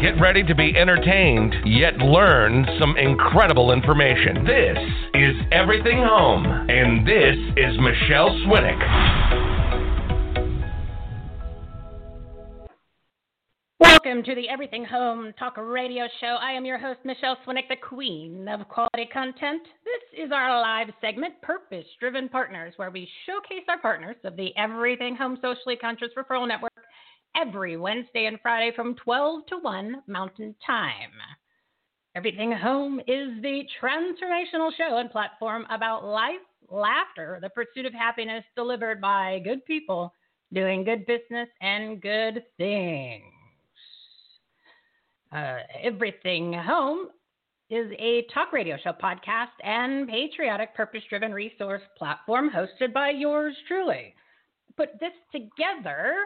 Get ready to be entertained, yet learn some incredible information. This is Everything Home, and this is Michele Swinick. Welcome to the Everything Home Talk Radio Show. I am your host, Michele Swinick, the queen of quality content. This is our live segment, Purpose Driven Partners, where we showcase our partners of the Everything Home Socially Conscious Referral Network every Wednesday and Friday from 12 to 1 Mountain Time. Everything Home is the transformational show and platform about life, laughter, the pursuit of happiness delivered by good people doing good business and good things. Uh, Everything Home is a talk radio show podcast and patriotic purpose driven resource platform hosted by yours truly. Put this together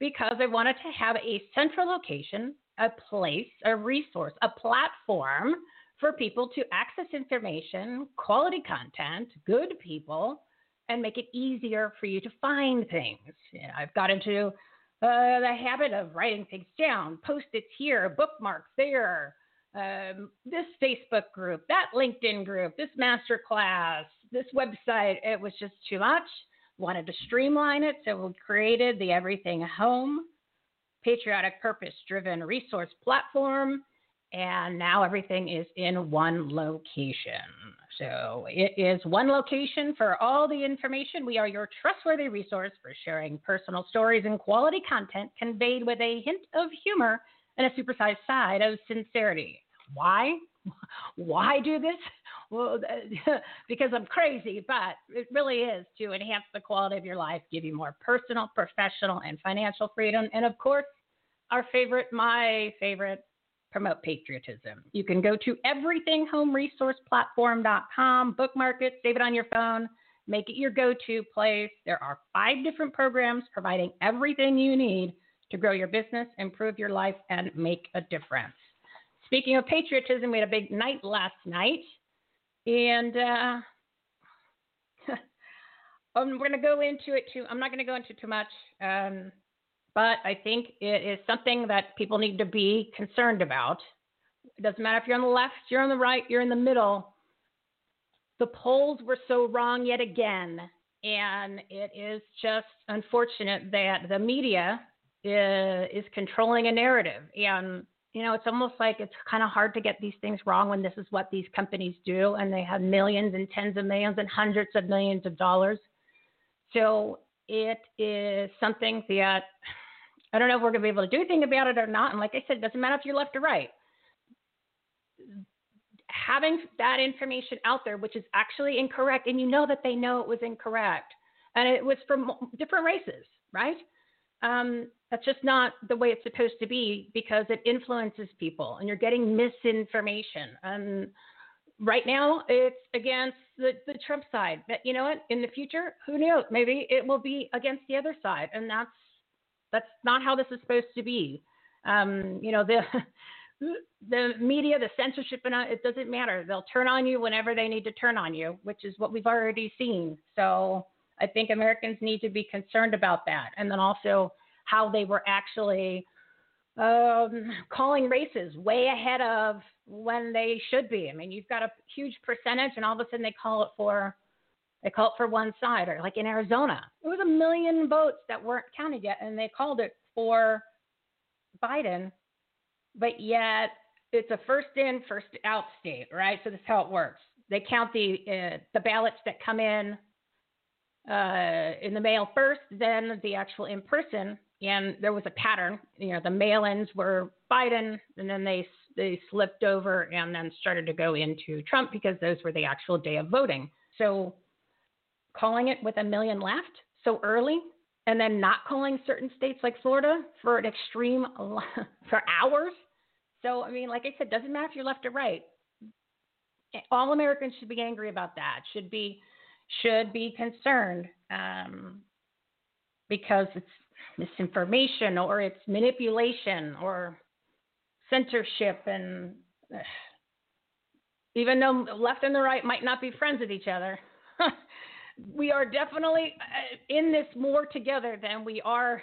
because I wanted to have a central location, a place, a resource, a platform for people to access information, quality content, good people, and make it easier for you to find things. I've got into uh, the habit of writing things down, post its here, bookmarks there, um, this Facebook group, that LinkedIn group, this master class, this website. It was just too much. Wanted to streamline it, so we created the Everything Home patriotic purpose driven resource platform. And now everything is in one location. So it is one location for all the information. We are your trustworthy resource for sharing personal stories and quality content conveyed with a hint of humor and a supersized side of sincerity. Why? Why do this? Well, because I'm crazy, but it really is to enhance the quality of your life, give you more personal, professional, and financial freedom. And of course, our favorite, my favorite, promote patriotism. You can go to everythinghomeresourceplatform.com, bookmark it, save it on your phone, make it your go to place. There are five different programs providing everything you need to grow your business, improve your life, and make a difference. Speaking of patriotism, we had a big night last night, and uh, I'm going to go into it too. I'm not going to go into too much. Um, but I think it is something that people need to be concerned about. It doesn't matter if you're on the left, you're on the right, you're in the middle. The polls were so wrong yet again. And it is just unfortunate that the media is, is controlling a narrative. And, you know, it's almost like it's kind of hard to get these things wrong when this is what these companies do. And they have millions and tens of millions and hundreds of millions of dollars. So it is something that I don't know if we're going to be able to do anything about it or not. And like I said, it doesn't matter if you're left or right. Having that information out there, which is actually incorrect, and you know that they know it was incorrect, and it was from different races, right? Um, that's just not the way it's supposed to be because it influences people, and you're getting misinformation. And right now, it's against the, the Trump side. But you know what? In the future, who knows? Maybe it will be against the other side, and that's that's not how this is supposed to be. Um, you know, the the media, the censorship, and it doesn't matter. They'll turn on you whenever they need to turn on you, which is what we've already seen. So I think Americans need to be concerned about that. And then also how they were actually um, calling races way ahead of when they should be. I mean, you've got a huge percentage, and all of a sudden they call it for they call it for one side, or like in Arizona, it was a million votes that weren't counted yet, and they called it for Biden, but yet it's a first in, first out state, right? So this is how it works. They count the uh, the ballots that come in uh, in the mail first, then the actual in person, and there was a pattern. You know, the mail-ins were Biden, and then they they slipped over and then started to go into Trump because those were the actual day of voting. So calling it with a million left so early and then not calling certain states like Florida for an extreme for hours. So I mean, like I said, doesn't matter if you're left or right. All Americans should be angry about that. Should be should be concerned um, because it's misinformation or it's manipulation or censorship and even though left and the right might not be friends with each other we are definitely uh, in this more together than we are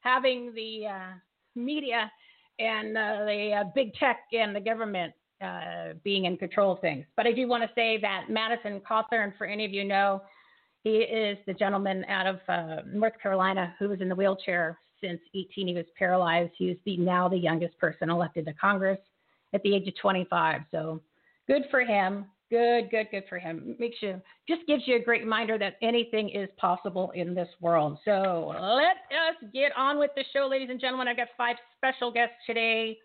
having the uh, media and uh, the uh, big tech and the government uh, being in control of things. But I do want to say that Madison Cawthorn, for any of you know, he is the gentleman out of uh, North Carolina who was in the wheelchair since 18. He was paralyzed. He is the, now the youngest person elected to Congress at the age of 25. So good for him. Good, good, good for him. Makes you just gives you a great reminder that anything is possible in this world. So let us get on with the show, ladies and gentlemen. I've got five special guests today.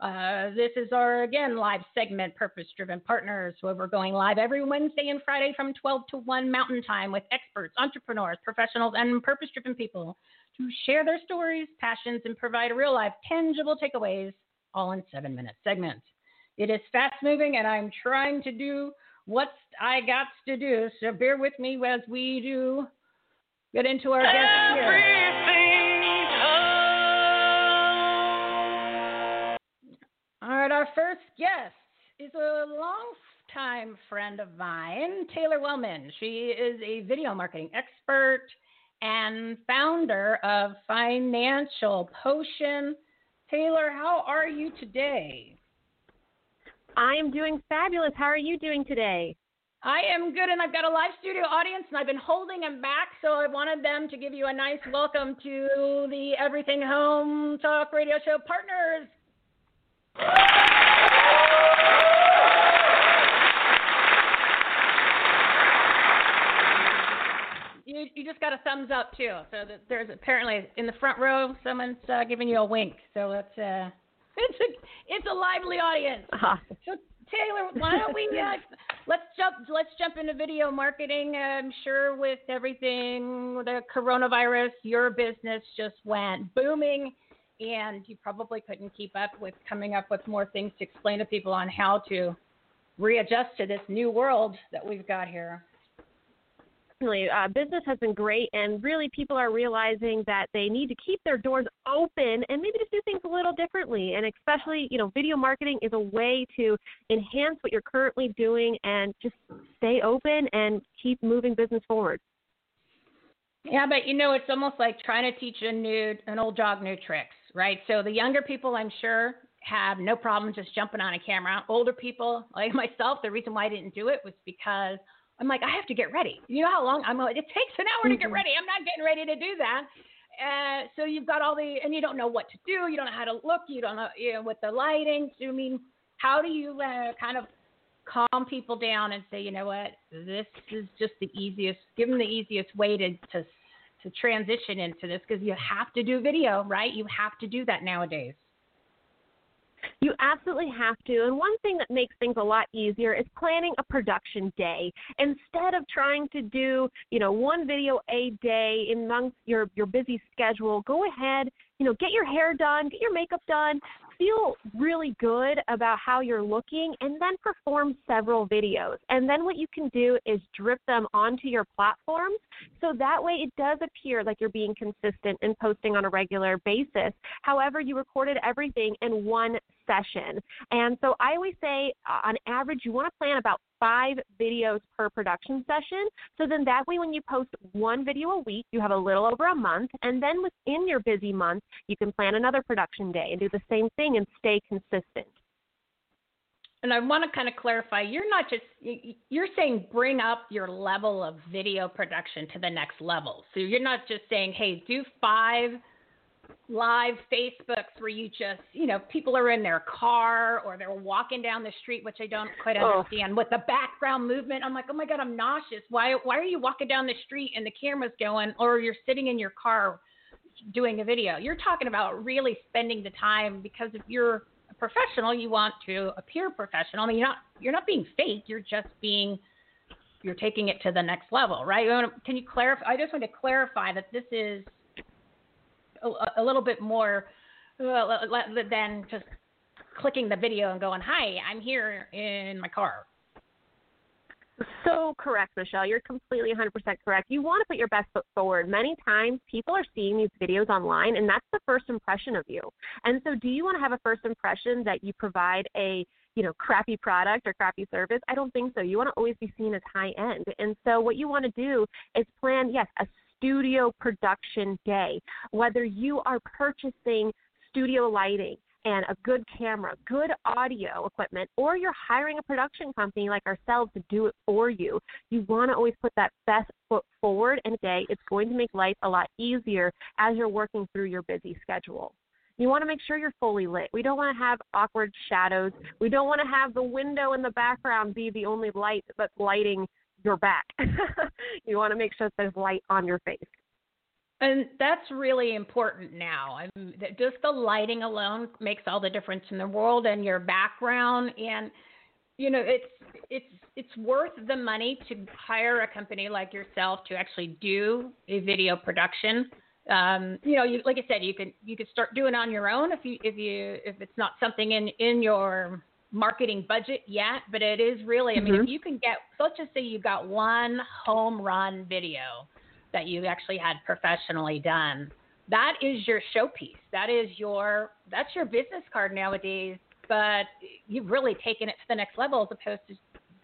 Uh, this is our again live segment, Purpose Driven Partners, where we're going live every Wednesday and Friday from 12 to 1 Mountain Time with experts, entrepreneurs, professionals, and purpose driven people to share their stories, passions, and provide real life, tangible takeaways, all in seven minute segments. It is fast moving, and I'm trying to do what I got to do. So bear with me as we do get into our guest here. All right, our first guest is a long-time friend of mine, Taylor Wellman. She is a video marketing expert and founder of Visual Potion. Taylor, how are you today? I am doing fabulous. How are you doing today? I am good, and I've got a live studio audience, and I've been holding them back, so I wanted them to give you a nice welcome to the Everything Home Talk Radio Show partners. You, you just got a thumbs up too. So that there's apparently in the front row someone's uh, giving you a wink. So that's uh, it's a it's a lively audience. Awesome. So Taylor, why don't we uh, let's jump let's jump into video marketing. I'm sure with everything the coronavirus, your business just went booming, and you probably couldn't keep up with coming up with more things to explain to people on how to readjust to this new world that we've got here uh, business has been great, and really people are realizing that they need to keep their doors open and maybe just do things a little differently. And especially, you know, video marketing is a way to enhance what you're currently doing and just stay open and keep moving business forward. Yeah, but you know, it's almost like trying to teach a new, an old dog new tricks, right? So the younger people, I'm sure, have no problem just jumping on a camera. Older people, like myself, the reason why I didn't do it was because I'm like, I have to get ready. You know how long I'm like, it takes an hour to get mm-hmm. ready. I'm not getting ready to do that. Uh, so you've got all the, and you don't know what to do. You don't know how to look. You don't know, you know, with the lighting. So, I mean, how do you uh, kind of calm people down and say, you know what, this is just the easiest, give them the easiest way to, to, to transition into this because you have to do video, right? You have to do that nowadays. You absolutely have to. And one thing that makes things a lot easier is planning a production day. Instead of trying to do, you know, one video a day amongst your your busy schedule, go ahead, you know, get your hair done, get your makeup done, feel really good about how you're looking and then perform several videos. And then what you can do is drip them onto your platforms so that way it does appear like you're being consistent and posting on a regular basis. However, you recorded everything in one session. And so I always say uh, on average you want to plan about five videos per production session. So then that way, when you post one video a week, you have a little over a month. And then within your busy month, you can plan another production day and do the same thing and stay consistent. And I want to kind of clarify, you're not just you're saying bring up your level of video production to the next level. So you're not just saying, "Hey, do 5 live Facebooks where you just, you know, people are in their car or they're walking down the street, which I don't quite oh. understand. Oh. With the background movement, I'm like, oh my god, I'm nauseous. Why why are you walking down the street and the camera's going, or you're sitting in your car doing a video? You're talking about really spending the time because if you're a professional, you want to appear professional. I mean, you're not you're not being fake. You're just being you're taking it to the next level, right? Can you clarify? I just want to clarify that this is a, a little bit more uh, than just clicking the video and going, "Hi, I'm here in my car." So correct, Michele. You're completely 100% correct. You want to put your best foot forward. Many times people are seeing these videos online, and that's the first impression of you. And so, do you want to have a first impression that you provide a you know crappy product or crappy service? I don't think so. You want to always be seen as high end. And so, what you want to do is plan, yes, a studio production day. Whether you are purchasing studio lighting, and a good camera, good audio equipment, or you're hiring a production company like ourselves to do it for you, you want to always put that best foot forward and day. It's going to make life a lot easier as you're working through your busy schedule. You want to make sure you're fully lit. We don't want to have awkward shadows. We don't want to have the window in the background be the only light that's lighting your back. you want to make sure there's light on your face. And that's really important now. I mean, just the lighting alone makes all the difference in the world, and your background, and you know, it's it's it's worth the money to hire a company like yourself to actually do a video production. Um, you know, you, like I said, you can you can start doing on your own if you if you if it's not something in in your marketing budget yet, but it is really. I mean, mm-hmm. if you can get, let's just say you've got one home run video that you actually had professionally done. That is your showpiece. That is your that's your business card nowadays. But you've really taken it to the next level as opposed to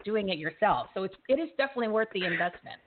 doing it yourself. So it's it is definitely worth the investment.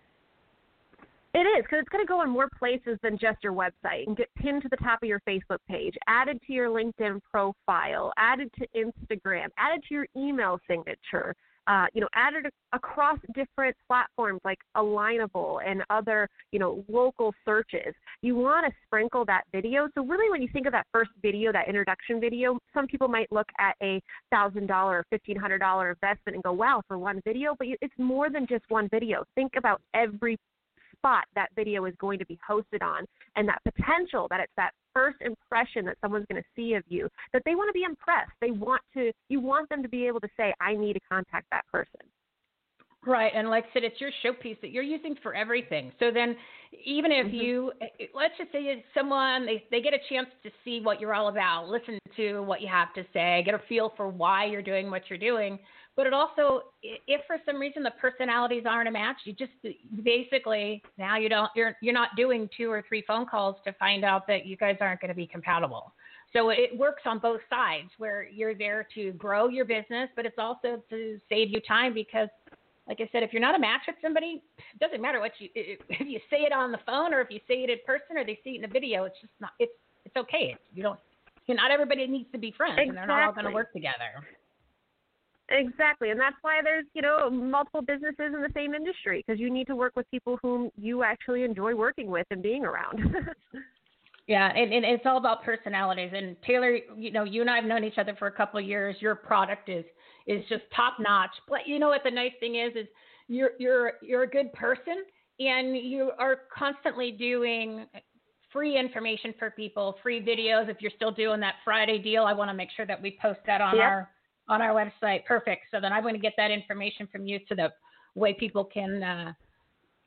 It is because it's going to go in more places than just your website and get pinned to the top of your Facebook page, added to your LinkedIn profile, added to Instagram, added to your email signature uh, you know, added across different platforms like Alignable and other, you know, local searches. You want to sprinkle that video. So really, when you think of that first video, that introduction video, some people might look at a thousand dollar or fifteen hundred dollar investment and go, "Wow, for one video." But it's more than just one video. Think about every spot that video is going to be hosted on and that potential that it's that first impression that someone's going to see of you that they want to be impressed they want to you want them to be able to say i need to contact that person Right, and like I said, it's your showpiece that you're using for everything. So then, even if mm-hmm. you, let's just say someone they they get a chance to see what you're all about, listen to what you have to say, get a feel for why you're doing what you're doing. But it also, if for some reason the personalities aren't a match, you just basically now you don't you're you're not doing two or three phone calls to find out that you guys aren't going to be compatible. So it works on both sides where you're there to grow your business, but it's also to save you time because like I said, if you're not a match with somebody, it doesn't matter what you if you say it on the phone or if you say it in person or they see it in a video. It's just not. It's it's okay. It's, you don't. You know, not everybody needs to be friends, exactly. and they're not all going to work together. Exactly, and that's why there's you know multiple businesses in the same industry because you need to work with people whom you actually enjoy working with and being around. yeah, and, and it's all about personalities. And Taylor, you know, you and I have known each other for a couple of years. Your product is is just top notch. But you know what the nice thing is is you're you're you're a good person and you are constantly doing free information for people, free videos. If you're still doing that Friday deal, I want to make sure that we post that on our on our website. Perfect. So then I'm going to get that information from you so that way people can uh,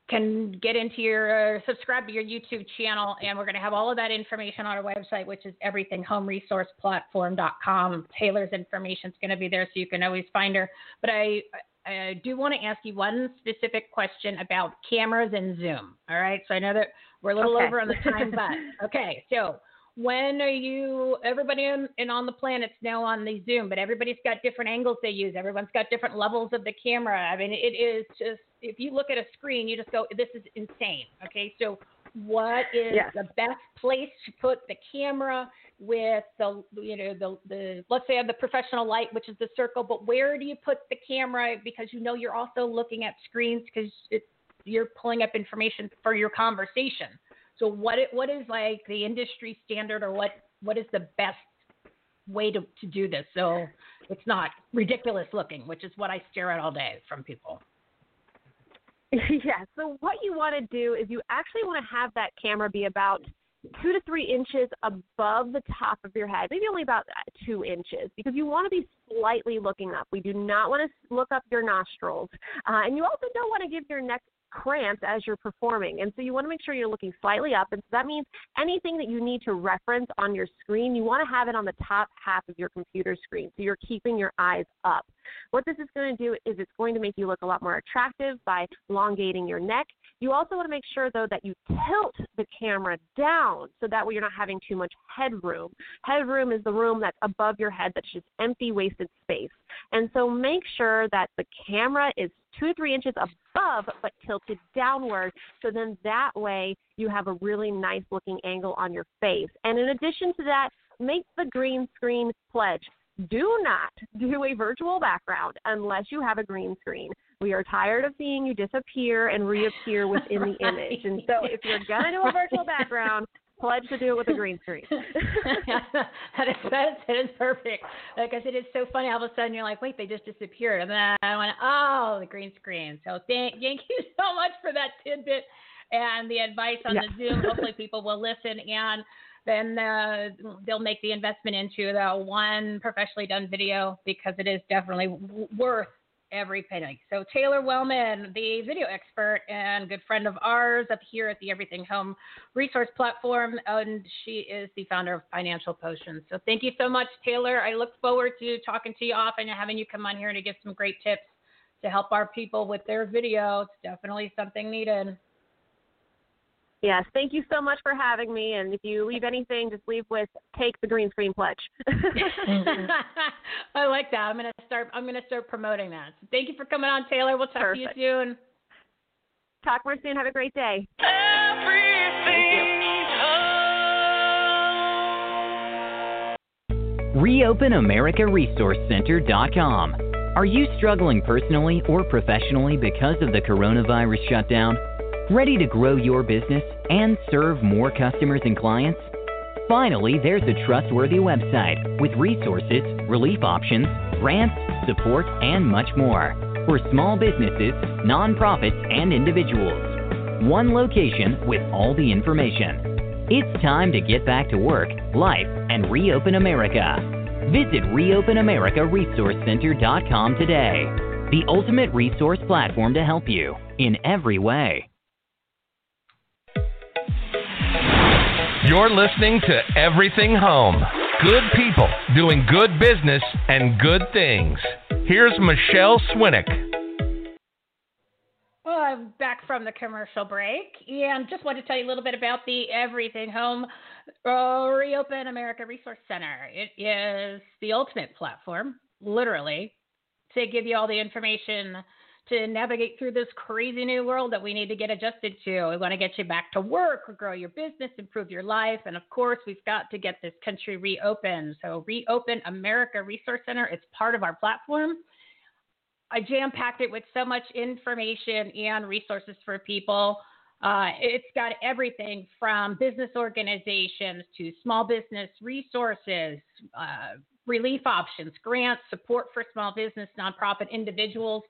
can get into your uh, subscribe to your YouTube channel, and we're going to have all of that information on our website, which is everythinghomeresourceplatform.com. Taylor's information is going to be there, so you can always find her. But I, I do want to ask you one specific question about cameras and Zoom. All right, so I know that we're a little okay. over on the time, but okay. So, when are you? Everybody in, in on the planet's now on the Zoom, but everybody's got different angles they use. Everyone's got different levels of the camera. I mean, it is just if you look at a screen, you just go, "This is insane." Okay, so what is Yes. the best place to put the camera with the you know the the let's say the professional light which is the circle but where do you put the camera because you know you're also looking at screens because you're pulling up information for your conversation so what it, what is like the industry standard or what what is the best way to, to do this so it's not ridiculous looking which is what i stare at all day from people yeah. So what you want to do is you actually want to have that camera be about two to three inches above the top of your head, maybe only about uh, two inches, because you want to be slightly looking up. We do not want to look up your nostrils, uh, and you also don't want to give your neck cramps as you're performing. And so you want to make sure you're looking slightly up. And so that means anything that you need to reference on your screen, you want to have it on the top half of your computer screen. So you're keeping your eyes up. What this is going to do is it's going to make you look a lot more attractive by elongating your neck. You also want to make sure, though, that you tilt the camera down so that way you're not having too much headroom. Headroom is the room that's above your head that's just empty, wasted space. And so make sure that the camera is two to three inches above but tilted downward. So then that way you have a really nice looking angle on your face. And in addition to that, make the green screen pledge. Do not do a virtual background unless you have a green screen. We are tired of seeing you disappear and reappear within the image. And so if you're going to do a virtual background, pledge to do it with a green screen. that is that is, that is perfect because it is so funny. All of a sudden, you're like, wait, they just disappeared, and then I went, oh, the green screen. So thank, thank you so much for that tidbit and the advice on Yeah. the Zoom. Hopefully, people will listen and then uh, they'll make the investment into the one professionally done video because it is definitely w- worth every penny. So Taylor Wellman, the video expert and good friend of ours up here at the Everything Home resource platform, and she is the founder of Visual Potions. So thank you so much, Taylor. I look forward to talking to you often and having you come on here to give some great tips to help our people with their video. It's definitely something needed. Yes, thank you so much for having me. And if you leave anything, just leave with take the green screen pledge. I like that. I'm gonna start. I'm gonna start promoting that. So thank you for coming on, Taylor. We'll talk Perfect. to you soon. Talk more soon. Have a great day. ReopenAmericaResourceCenter.com. Are you struggling personally or professionally because of the coronavirus shutdown? Ready to grow your business and serve more customers and clients? Finally, there's a trustworthy website with resources, relief options, grants, support, and much more for small businesses, nonprofits, and individuals. One location with all the information. It's time to get back to work, life, and reopen America. Visit ReopenAmericaResourceCenter.com today, the ultimate resource platform to help you in every way. You're listening to Everything Home. Good people doing good business and good things. Here's Michele Swinick. Well, I'm back from the commercial break and just wanted to tell you a little bit about the Everything Home uh, Reopen America Resource Center. It is the ultimate platform, literally, to give you all the information to navigate through this crazy new world that we need to get adjusted to. We want to get you back to work, grow your business, improve your life, and of course, we've got to get this country reopened. So, Reopen America Resource Center is part of our platform. I jam packed it with so much information and resources for people. Uh, it's got everything from business organizations to small business resources, uh, relief options, grants, support for small business, nonprofit individuals,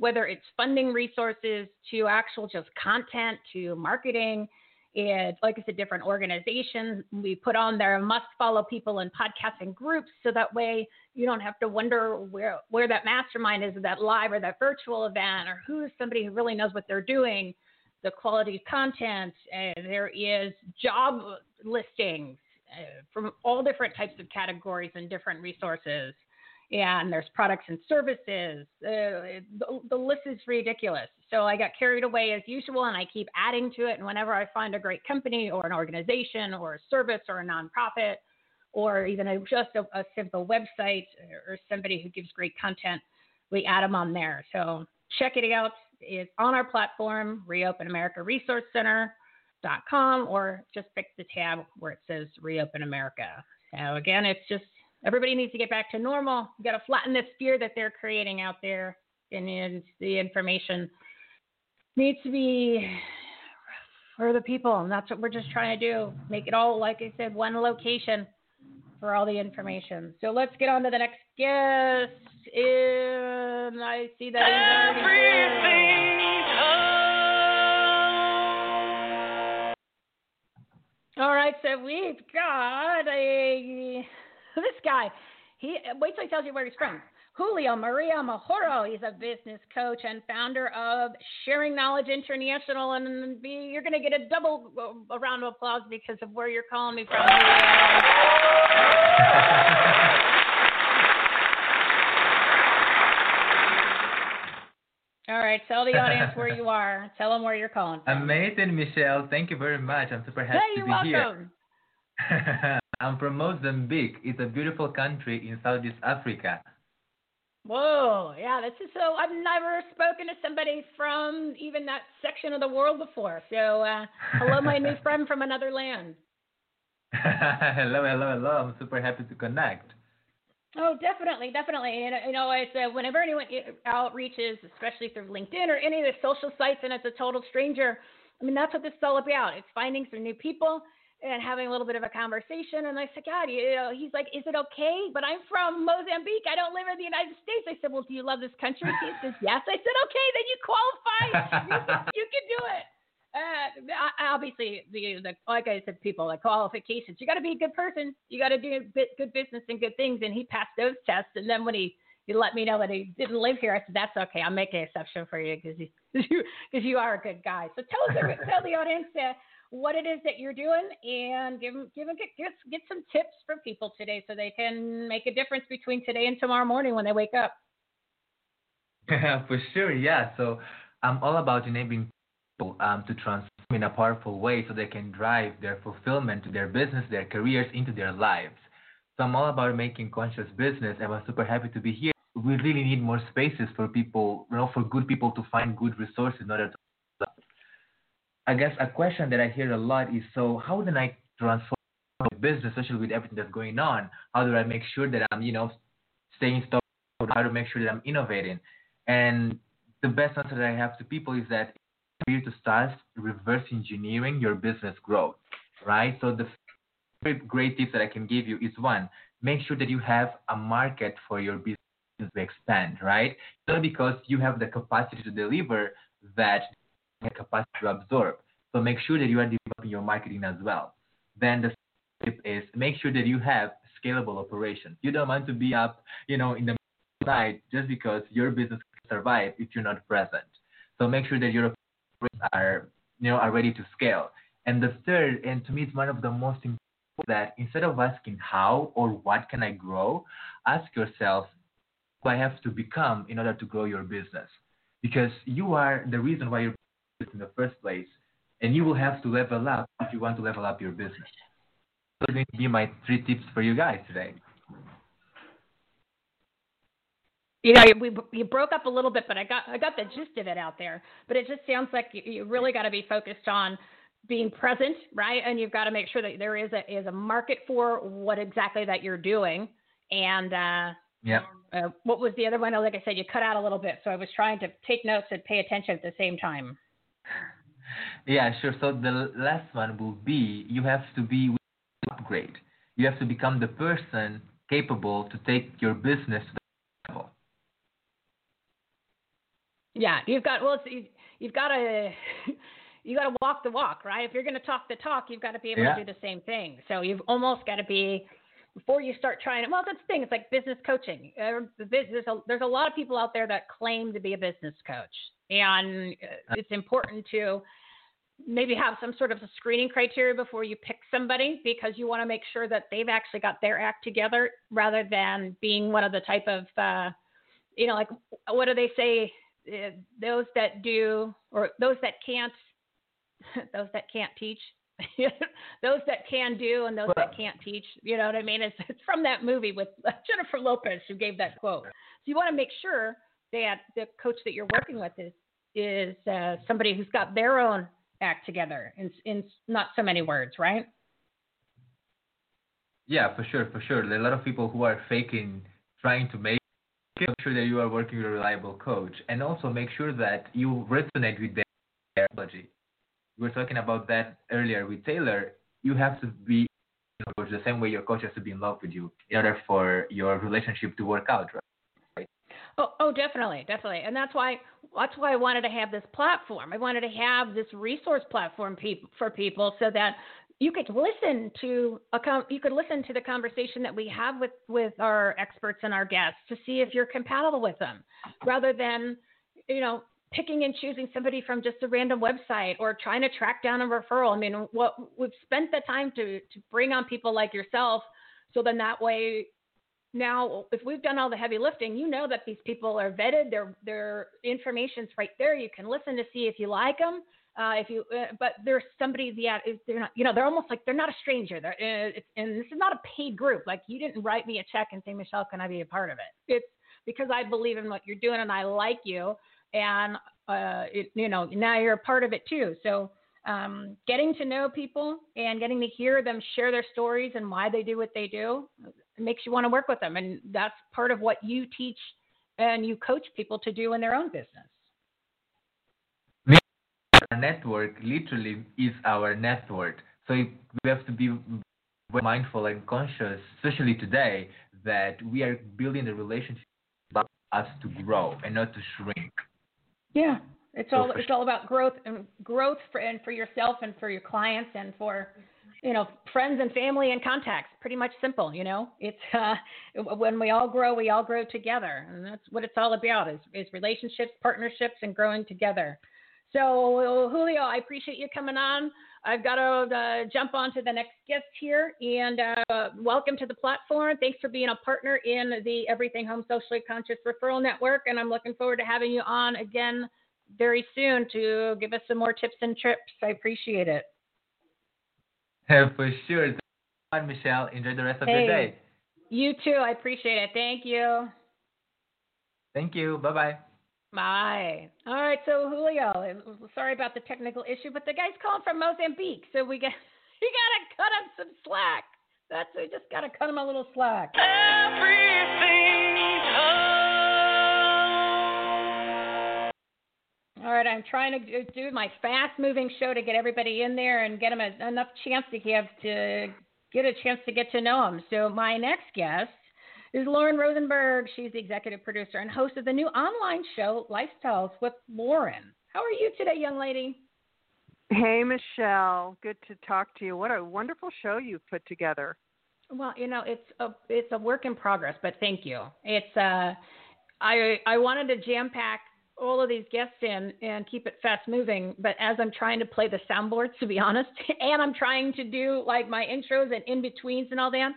whether it's funding resources to actual just content to marketing. It, like I said, different organizations. We put on there must follow people in podcasting groups so that way you don't have to wonder where where that mastermind is, that live or that virtual event, or who is somebody who really knows what they're doing, the quality of content. Uh, there is job listings uh, from all different types of categories and different resources. And there's products and services. Uh, the, the list is ridiculous. So I got carried away as usual, and I keep adding to it. And whenever I find a great company or an organization or a service or a nonprofit or even a, just a, a simple website or somebody who gives great content, we add them on there. So check it out. It's on our platform, Reopen America Resource Center.com, or just pick the tab where it says Reopen America. So again, it's just everybody needs to get back to normal. You got to flatten this fear that they're creating out there, and the information needs to be for the people, and that's what we're just trying to do. Make it all, like I said, one location for all the information. So let's get on to the next guest. And I see that All right, so we've got a this guy. He wait till he tells you where he's from. Julio Maria Muhorro. He's a business coach and founder of Sharing Knowledge International. And you're going to get a double a round of applause because of where you're calling me from. All right, tell the audience where you are. Tell them where you're calling from. Amazing, Michele. Thank you very much. I'm super happy hey, to be welcome. here. I'm from Mozambique. It's a beautiful country in Southeast Africa. Whoa, yeah, this is so. I've never spoken to somebody from even that section of the world before. So, uh, hello, my new friend from another land. hello, hello, hello. I'm super happy to connect. Oh, definitely, definitely. And you know, I said whenever anyone outreaches, especially through LinkedIn or any of the social sites, and it's a total stranger, I mean, that's what this is all about. It's finding some new people and having a little bit of a conversation. And I said, God, you know, he's like, is it okay? But I'm from Mozambique. I don't live in the United States. I said, well, do you love this country? He says, yes. I said, okay, then you qualify. you, can, you can do it. Uh, obviously, the, the like I said, people like qualifications. You got to be a good person. You got to do good business and good things. And he passed those tests. And then when he he let me know that he didn't live here, I said that's okay. I'll make an exception for you because you because you are a good guy. So tell us, tell the audience uh, what it is that you're doing and give them, give them, get, get some tips for people today so they can make a difference between today and tomorrow morning when they wake up. for sure, yeah. So I'm all about enabling people um, to transform in a powerful way so they can drive their fulfillment to their business, their careers, into their lives. So I'm all about making conscious business, and I'm super happy to be here. We really need more spaces for people, you know, for good people to find good resources in order to I guess a question that I hear a lot is so how do I transform my business, especially with everything that's going on? How do I make sure that I'm, you know, staying stuck? How to make sure that I'm innovating? And the best answer that I have to people is that for you to start reverse engineering your business growth, right? So the great tips that I can give you is one, make sure that you have a market for your business to expand, right? Not because you have the capacity to deliver that capacity to absorb. So make sure that you are developing your marketing as well. Then the tip is make sure that you have scalable operations. You don't want to be up, you know, in the night just because your business can survive if you're not present. So make sure that your operations are, you know, are ready to scale. And the third, and to me, it's one of the most important that instead of asking how or what can I grow, ask yourself, who I have to become in order to grow your business. Because you are the reason why you're in the first place, and you will have to level up if you want to level up your business. Those are going to be my three tips for you guys today. You know, we you broke up a little bit, but I got I got the gist of it out there. But it just sounds like you, you really got to be focused on being present, right? And you've got to make sure that there is a is a market for what exactly that you're doing. And uh, yeah, uh, what was the other one? Like I said, you cut out a little bit, so I was trying to take notes and pay attention at the same time. Yeah, sure. So the last one will be you have to be upgrade. You have to become the person capable to take your business to the level. Yeah, you've got well, you've got to you got to walk the walk, right? If you're going to talk the talk, you've got to be able yeah. to do the same thing. So you've almost got to be before you start trying. it. Well, that's the thing. It's like business coaching. There's a, there's a lot of people out there that claim to be a business coach, and uh, it's important to maybe have some sort of a screening criteria before you pick somebody because you want to make sure that they've actually got their act together rather than being one of the type of uh, you know like what do they say? Uh, those that do or those that can't those that can't teach. Those that can do and those well, that can't teach you know what i mean? It's, it's from that movie with jennifer lopez who gave that quote. So you want to make sure that the coach that you're working with is is uh, somebody who's got their own act together in, in not so many words, right? Yeah, for sure, for sure. There are a lot of people who are faking, trying to make sure that you are working with a reliable coach, and also make sure that you resonate with their psychology. We were talking about that earlier with Taylor. You have to be the same way your coach has to be in love with you in order for your relationship to work out, right? Oh, oh, definitely, definitely, and that's why that's why I wanted to have this platform. I wanted to have this resource platform pe- for people so that you could listen to a com- you could listen to the conversation that we have with with our experts and our guests to see if you're compatible with them, rather than you know picking and choosing somebody from just a random website or trying to track down a referral. I mean, what we've spent the time to to bring on people like yourself, so then that way now, if we've done all the heavy lifting, you know that these people are vetted. Their their information's right there. You can listen to see if you like them. Uh, if you, uh, but there's somebody, yeah, they're not, you know, they're almost like they're not a stranger. They're, uh, and this is not a paid group. Like you didn't write me a check and say, Michele, can I be a part of it? It's because I believe in what you're doing and I like you, and uh, it, you know, now you're a part of it too. So um, getting to know people and getting to hear them share their stories and why they do what they do makes you want to work with them. And that's part of what you teach and you coach people to do in their own business. Our network literally is our network. So we have to be mindful and conscious, especially today, that we are building the relationship us to grow and not to shrink. Yeah, it's all it's all about growth and growth for and for yourself and for your clients and for you know friends and family and contacts. Pretty much simple, you know. It's uh, when we all grow, we all grow together, and that's what it's all about: is is relationships, partnerships, and growing together. So Julio, I appreciate you coming on. I've got to uh, jump on to the next guest here, and uh, welcome to the platform. Thanks for being a partner in the Everything Home Socially Conscious Referral Network, and I'm looking forward to having you on again very soon to give us some more tips and trips. I appreciate it. Yeah, for sure. On Michele. Enjoy the rest of hey, your day. You too. I appreciate it. Thank you. Thank you. Bye bye. Bye. All right, so Julio, sorry about the technical issue, but the guy's calling from Mozambique, so we got you gotta cut him some slack. That's we just gotta cut him a little slack. All right, I'm trying to do my fast moving show to get everybody in there and get them a, enough chance to have to get a chance to get to know them. So my next guest is Lauren Rosenberg. She's the executive producer and host of the new online show Lifestyles with Lauren. How are you today, young lady? Hey, Michele. Good to talk to you. What a wonderful show you've put together. Well, you know, it's a it's a work in progress, but thank you. It's uh I I wanted to jam pack all of these guests in and keep it fast moving. But as I'm trying to play the soundboards, to be honest, and I'm trying to do like my intros and in betweens and all that,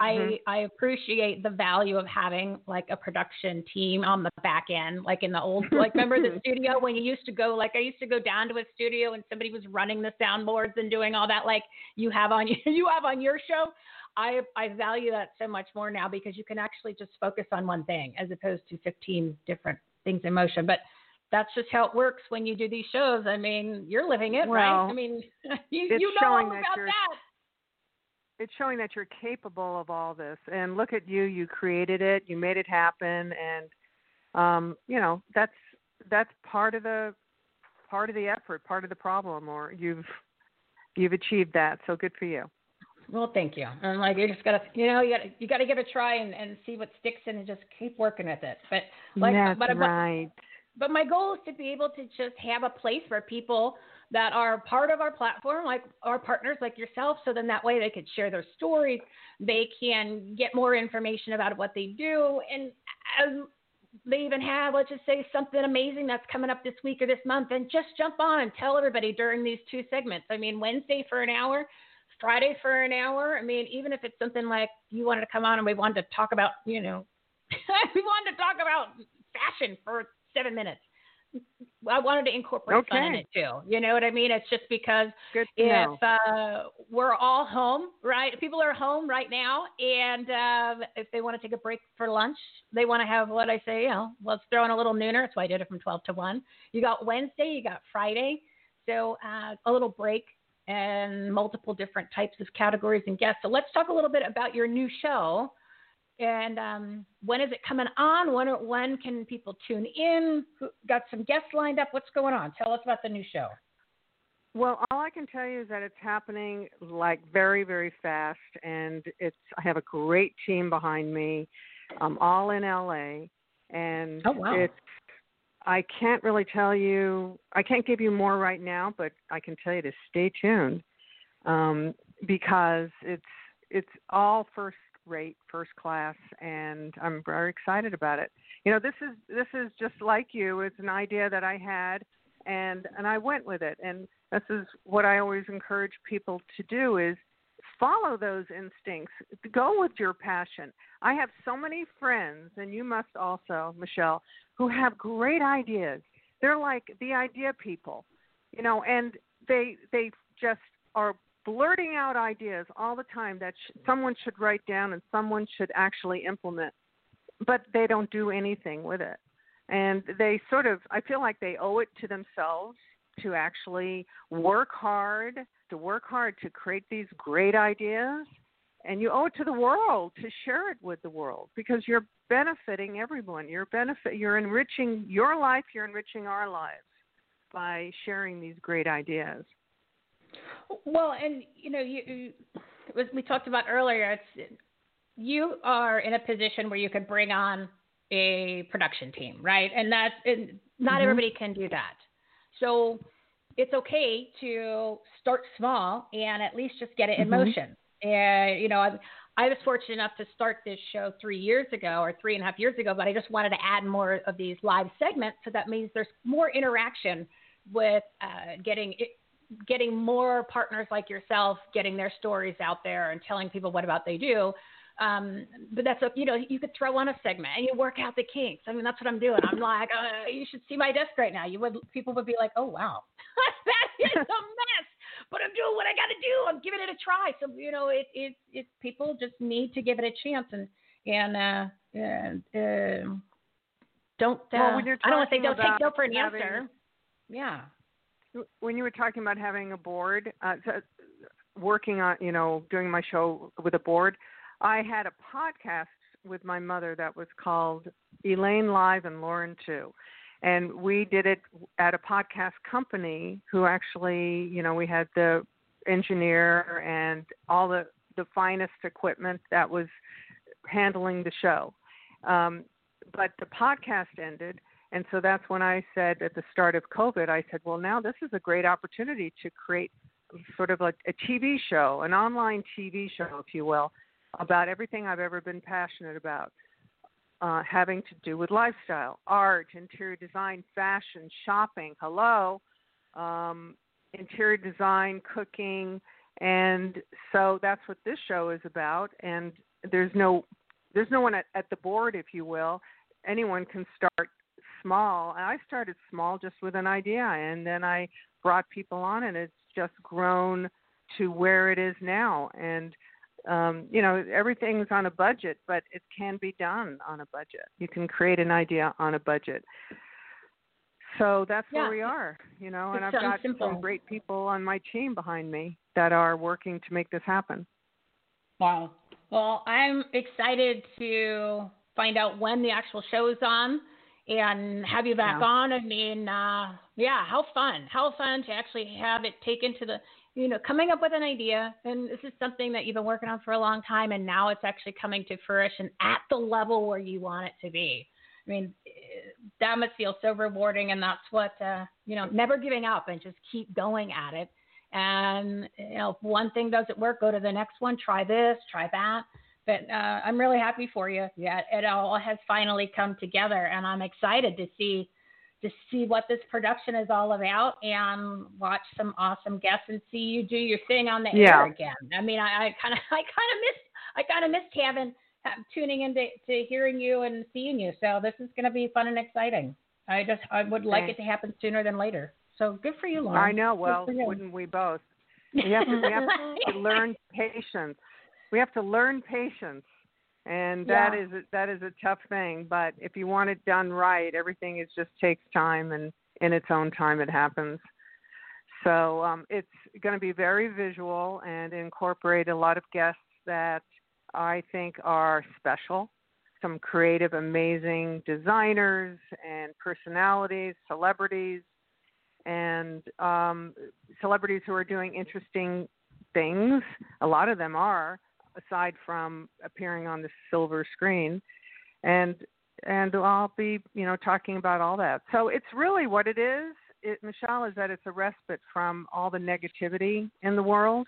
I, mm-hmm. I, I appreciate the value of having like a production team on the back end, like in the old, like remember the studio when you used to go, like I used to go down to a studio and somebody was running the soundboards and doing all that, like you have on you have on your show. I I value that so much more now because you can actually just focus on one thing as opposed to 15 different things in motion. But that's just how it works when you do these shows. I mean, you're living it, well, right? I mean, you, you know all about that, that. It's showing that you're capable of all this. And look at you, you created it, you made it happen and um, you know, that's that's part of the part of the effort, part of the problem or you've you've achieved that. So good for you. Well, thank you. And like you just gotta, you know, you gotta you gotta give it a try and, and see what sticks and just keep working with it. But like, That's but, right. But, but my goal is to be able to just have a place where people that are part of our platform, like our partners, like yourself, so then that way they could share their stories, they can get more information about what they do, and as they even have, let's just say, something amazing that's coming up this week or this month, and just jump on and tell everybody during these two segments. I mean, Wednesday for an hour, Friday for an hour. I mean, even if it's something like you wanted to come on and we wanted to talk about, you know, we wanted to talk about fashion for seven minutes. I wanted to incorporate okay. fun in it too. You know what I mean? It's just because if uh, we're all home, right? People are home right now, and uh, if they want to take a break for lunch, they want to have what I say. You know, let's throw in a little nooner. That's why I did it from twelve to one. You got Wednesday, you got Friday, so uh, a little break and multiple different types of categories and guests. So let's talk a little bit about your new show. And um, when is it coming on? When when can people tune in? Who, got some guests lined up. What's going on? Tell us about the new show. Well, all I can tell you is that it's happening like very, very fast, and it's. I have a great team behind me, um, all in LA, and Oh, wow. it's. I can't really tell you. I can't give you more right now, but I can tell you to stay tuned, um, because it's it's all first rate, first class, and I'm very excited about it. You know, this is this is just like you. It's an idea that I had, and and I went with it. And this is what I always encourage people to do is follow those instincts. Go with your passion. I have so many friends, and you must also, Michele, who have great ideas. They're like the idea people, you know, and they they just are blurting out ideas all the time that sh- someone should write down and someone should actually implement, but they don't do anything with it. And they sort of, I feel like they owe it to themselves to actually work hard, to work hard to create these great ideas. And you owe it to the world to share it with the world because you're benefiting everyone. You're benefit, you're enriching your life, you're enriching our lives by sharing these great ideas. Well, and you know, you, you as we talked about earlier, it's you are in a position where you could bring on a production team, right? And that's and not Mhm. everybody can do that. So it's okay to start small and at least just get it in Mhm. motion. And you know, I, I was fortunate enough to start this show three years ago or three and a half years ago, but I just wanted to add more of these live segments. So that means there's more interaction with uh, getting it, getting more partners like yourself getting their stories out there and telling people what about they do. Um, but that's a you know you could throw on a segment and you work out the kinks. I mean that's what I'm doing. I'm like uh, you should see my desk right now. You would people would be like oh wow that is a mess, but I'm doing what I got to do. I'm giving it a try. So you know it it it people just need to give it a chance and and uh, and um don't uh, Well, I don't want to say don't take no for an having- answer. Yeah. when you were talking about having a board, uh, working on, you know, doing my show with a board, I had a podcast with my mother that was called Elaine Live and Lauren too. And we did it at a podcast company who actually, you know, we had the engineer and all the, the finest equipment that was handling the show. Um, but the podcast ended, and so that's when I said at the start of COVID, I said, well, now this is a great opportunity to create sort of a, a TV show, an online TV show, if you will, about everything I've ever been passionate about, uh, having to do with lifestyle, art, interior design, fashion, shopping. Hello, um, interior design, cooking, and so that's what this show is about. And there's no there's no one at, at the board, if you will. Anyone can start small. And I started small just with an idea, and then I brought people on, and it's just grown to where it is now. And um, you know, everything's on a budget, but it can be done on a budget. You can create an idea on a budget. So that's Yeah. where we are, you know, and I've got simple. some great people on my team behind me that are working to make this happen. Wow. Well, I'm excited to find out when the actual show is on and have you back Yeah. on. I mean, uh, yeah, how fun. How fun to actually have it taken to the, you know, coming up with an idea. And this is something that you've been working on for a long time. And now it's actually coming to fruition at the level where you want it to be. I mean, that must feel so rewarding. And that's what, uh, you know, never giving up and just keep going at it. And, you know, if one thing doesn't work, go to the next one, try this, try that. but uh, I'm really happy for you. Yeah, it all has finally come together, and I'm excited to see to see what this production is all about and watch some awesome guests and see you do your thing on the Yeah. air again. I mean, I kind of I kind of missed I kind of missed having tuning into to hearing you and seeing you. So this is going to be fun and exciting. I just I would like Thanks. it to happen sooner than later. So good for you, Lauren. I know. Well, wouldn't we both? We have to, we have to learn patience. We have to learn patience, and that Yeah. is a, that is a tough thing. But if you want it done right, everything is just takes time, and in its own time it happens. So um, it's going to be very visual and incorporate a lot of guests that I think are special. Some creative, amazing designers and personalities, celebrities, and um, celebrities who are doing interesting things. A lot of them are, aside from appearing on the silver screen, and and I'll be you know talking about all that. So it's really what it is. It, Michele is that it's a respite from all the negativity in the world,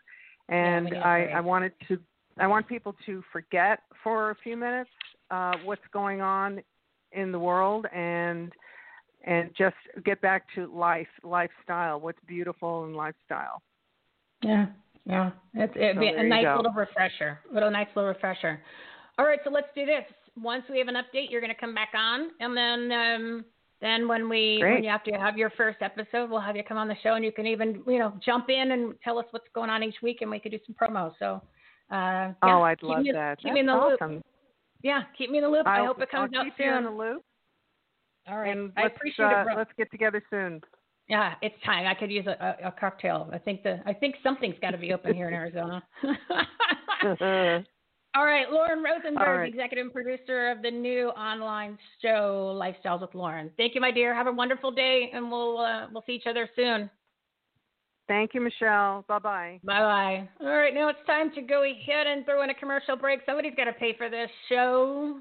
and a I. I wanted to I want people to forget for a few minutes uh, what's going on in the world and and just get back to life, lifestyle, what's beautiful in lifestyle. Yeah, yeah. It's it'd be a nice go. little refresher. Little nice little refresher. All right, so let's do this. Once we have an update, you're going to come back on, and then um, then when we when you have to have your first episode, we'll have you come on the show, and you can even you know jump in and tell us what's going on each week, and we could do some promos. So. Uh, yeah, oh, I'd love me, that. Keep That's me in the awesome. loop. Yeah, keep me in the loop. I I'll- hope it comes I'll out keep soon. you in the loop. All right, And I appreciate uh, it. Bro. Let's get together soon. Yeah, it's time. I could use a, a, a cocktail. I think the I think something's got to be open here in Arizona. All right, Lauren Rosenberg, All right. executive producer of the new online show Lifestyles with Lauren. Thank you, my dear. Have a wonderful day, and we'll uh, we'll see each other soon. Thank you, Michele. Bye bye. Bye bye. All right, now it's time to go ahead and throw in a commercial break. Somebody's got to pay for this show.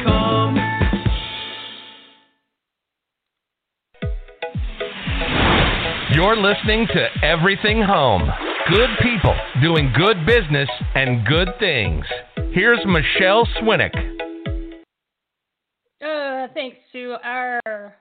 You're listening to Everything Home. Good people doing good business and good things. Here's Michele Swinick. Uh, thanks to our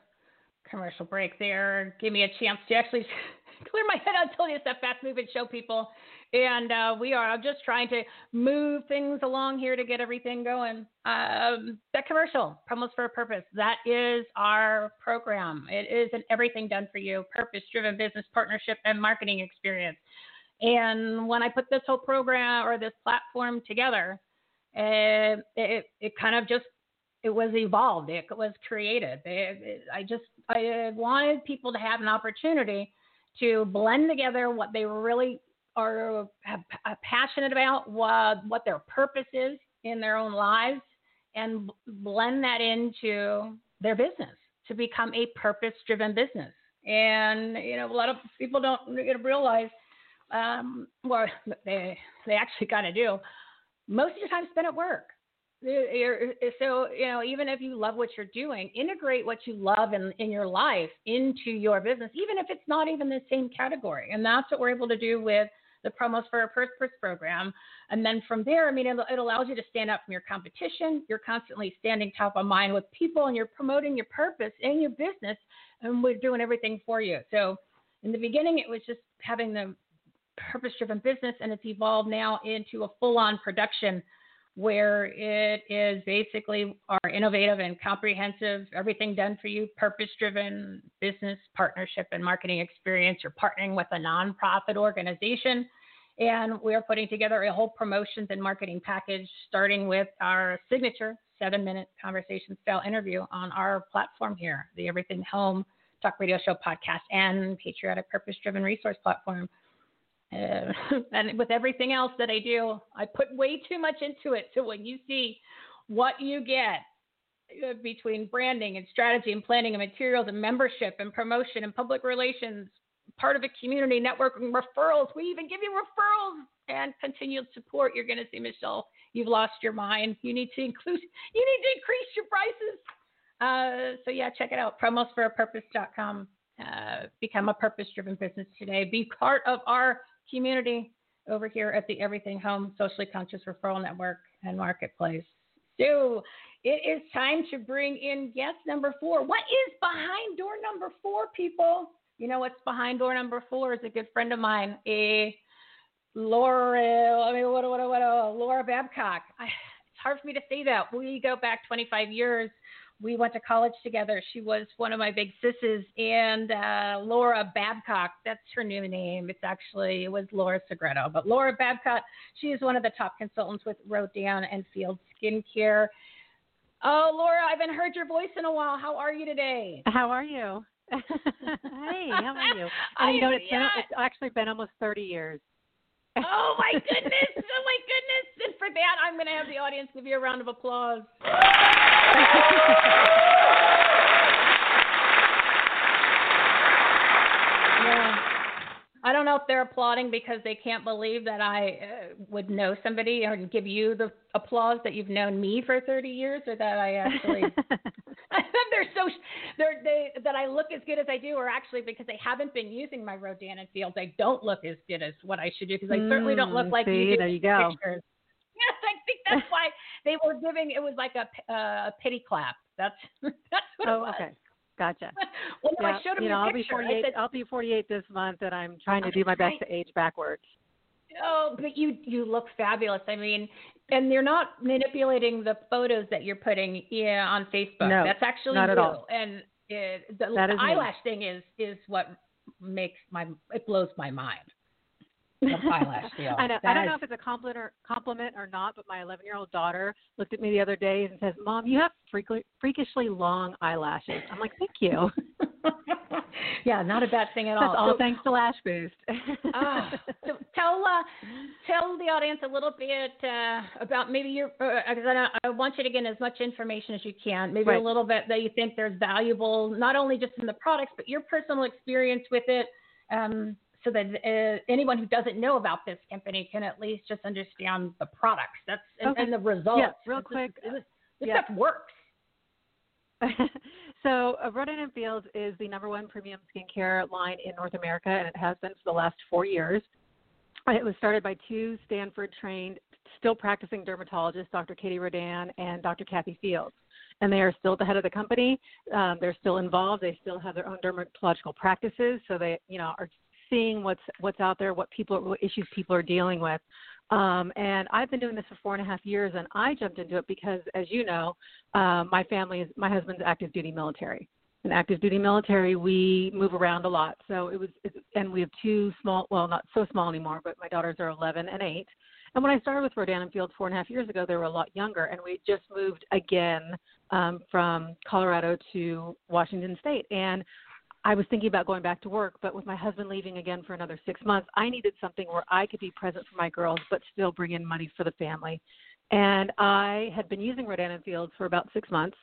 commercial break there, give me a chance to actually clear my head out, tell you stuff fast moving show people. And uh, we are just trying to move things along here to get everything going. Um, that commercial, Promos for a Purpose, that is our program. It is an everything done for you, purpose driven business partnership and marketing experience. And when I put this whole program or this platform together, uh, it, it kind of just it was evolved. It was created. It, it, I just I wanted people to have an opportunity to blend together what they really are have, are passionate about, what what their purpose is in their own lives, and blend that into their business to become a purpose-driven business. And you know, a lot of people don't realize, um, well, they they actually kind of do. Most of your time spent at work. You're- So, you know, even if you love what you're doing, integrate what you love in, in your life into your business, even if it's not even the same category. And that's what we're able to do with the promos for a purpose program. And then from there, I mean, it, it allows you to stand out from your competition. You're constantly standing top of mind with people and you're promoting your purpose and your business. And we're doing everything for you. So in the beginning, it was just having the purpose driven business, and it's evolved now into a full on production where it is basically our innovative and comprehensive, everything done for you, purpose driven business partnership and marketing experience. You're partnering with a nonprofit organization, and we're putting together a whole promotions and marketing package, starting with our signature seven minute conversation style interview on our platform here, the Everything Home Talk Radio Show podcast and Patriotic Purpose Driven Resource Platform. Uh, and with everything else that I do, I put way too much into it. So when you see what you get uh, between branding and strategy and planning and materials and membership and promotion and public relations, part of a community network and referrals, we even give you referrals and continued support. You're going to see, Michele, you've lost your mind. You need to include, you need to increase your prices. Uh, so yeah, check it out. Promosforapurpose.com. Uh, become a purpose-driven business today. Be part of our community over here at the Everything Home Socially Conscious Referral Network and Marketplace. So it is time to bring in guest number four. What is behind door number four, people? You know what's behind door number four is a good friend of mine, a Laura. I mean, what, what, what, what uh, Laura Babcock. I, it's hard for me to say that. We go back 25 years we went to college together. She was one of my big sisses, and uh, Laura Babcock. That's her new name. It's actually it was Laura Segretto, but Laura Babcock. She is one of the top consultants with Rodan and Field Skincare. Oh, Laura, I haven't heard your voice in a while. How are you today? How are you? hey, how are you? I, you know, it's, been, it's actually been almost 30 years. Oh my goodness! Oh my goodness! And for that, I'm going to have the audience give you a round of applause. yeah. I don't know if they're applauding because they can't believe that I uh, would know somebody or give you the applause that you've known me for 30 years, or that I actually they're so they're they that I look as good as I do, or actually because they haven't been using my Rodan and Fields, I don't look as good as what I should do because I certainly don't look Mm, like see, you do there in you go. pictures. Yes, I think that's why they were giving it was like a uh, a pity clap. That's that's what it Oh, was. okay. Gotcha. Well, no, yeah, I showed him you know, your I'll be picture. I 48. said, I'll be 48 this month, and I'm oh, trying to do my best to age backwards. Oh, but you you look fabulous. I mean, and you're not manipulating the photos that you're putting yeah, on Facebook. No, That's actually not at all. And it, the, is me. eyelash thing is is what makes my it blows my mind. The deal. I know. I don't is- know if it's a compliment or, compliment or not, but my 11 year old daughter looked at me the other day and says, "Mom, you have freakly, freakishly long eyelashes." I'm like, "Thank you." yeah, not a bad thing at all. That's all So- thanks to Lash Boost. Ah, so tell uh, tell the audience a little bit uh, about maybe your because I, don't- I want you to get as much information as you can. Maybe Right. a little bit that you think there's valuable, not only just in the products, but your personal experience with it, um, so that uh, anyone who doesn't know about this company can at least just understand the products. That's and, Okay. and the results. Yeah, real This is- quick. this, this Yeah. stuff works. so, uh, Rodan and Fields is the number one premium skincare line in North America, and it has been for the last four years. Uh, It was started by two Stanford trained, still practicing dermatologists, Dr. Katie Rodan and Dr. Kathy Fields. And they are still at the head of the company. Um, they're still involved. They still have their own dermatological practices, so they, you know, are seeing what's what's out there, what people, what issues people are dealing with. Um, and I've been doing this for four and a half years, and I jumped into it because, as you know, um, my family is my husband's active duty military. In active duty military, we move around a lot. So it was, and we have two small, well, not so small anymore, but my daughters are 11 and 8. And when I started with Rodan and Field four and a half years ago, they were a lot younger, and we just moved again um, from Colorado to Washington State. And I was thinking about going back to work, but with my husband leaving again for another six months, I needed something where I could be present for my girls, but still bring in money for the family. And I had been using Rodan and Fields for about six months.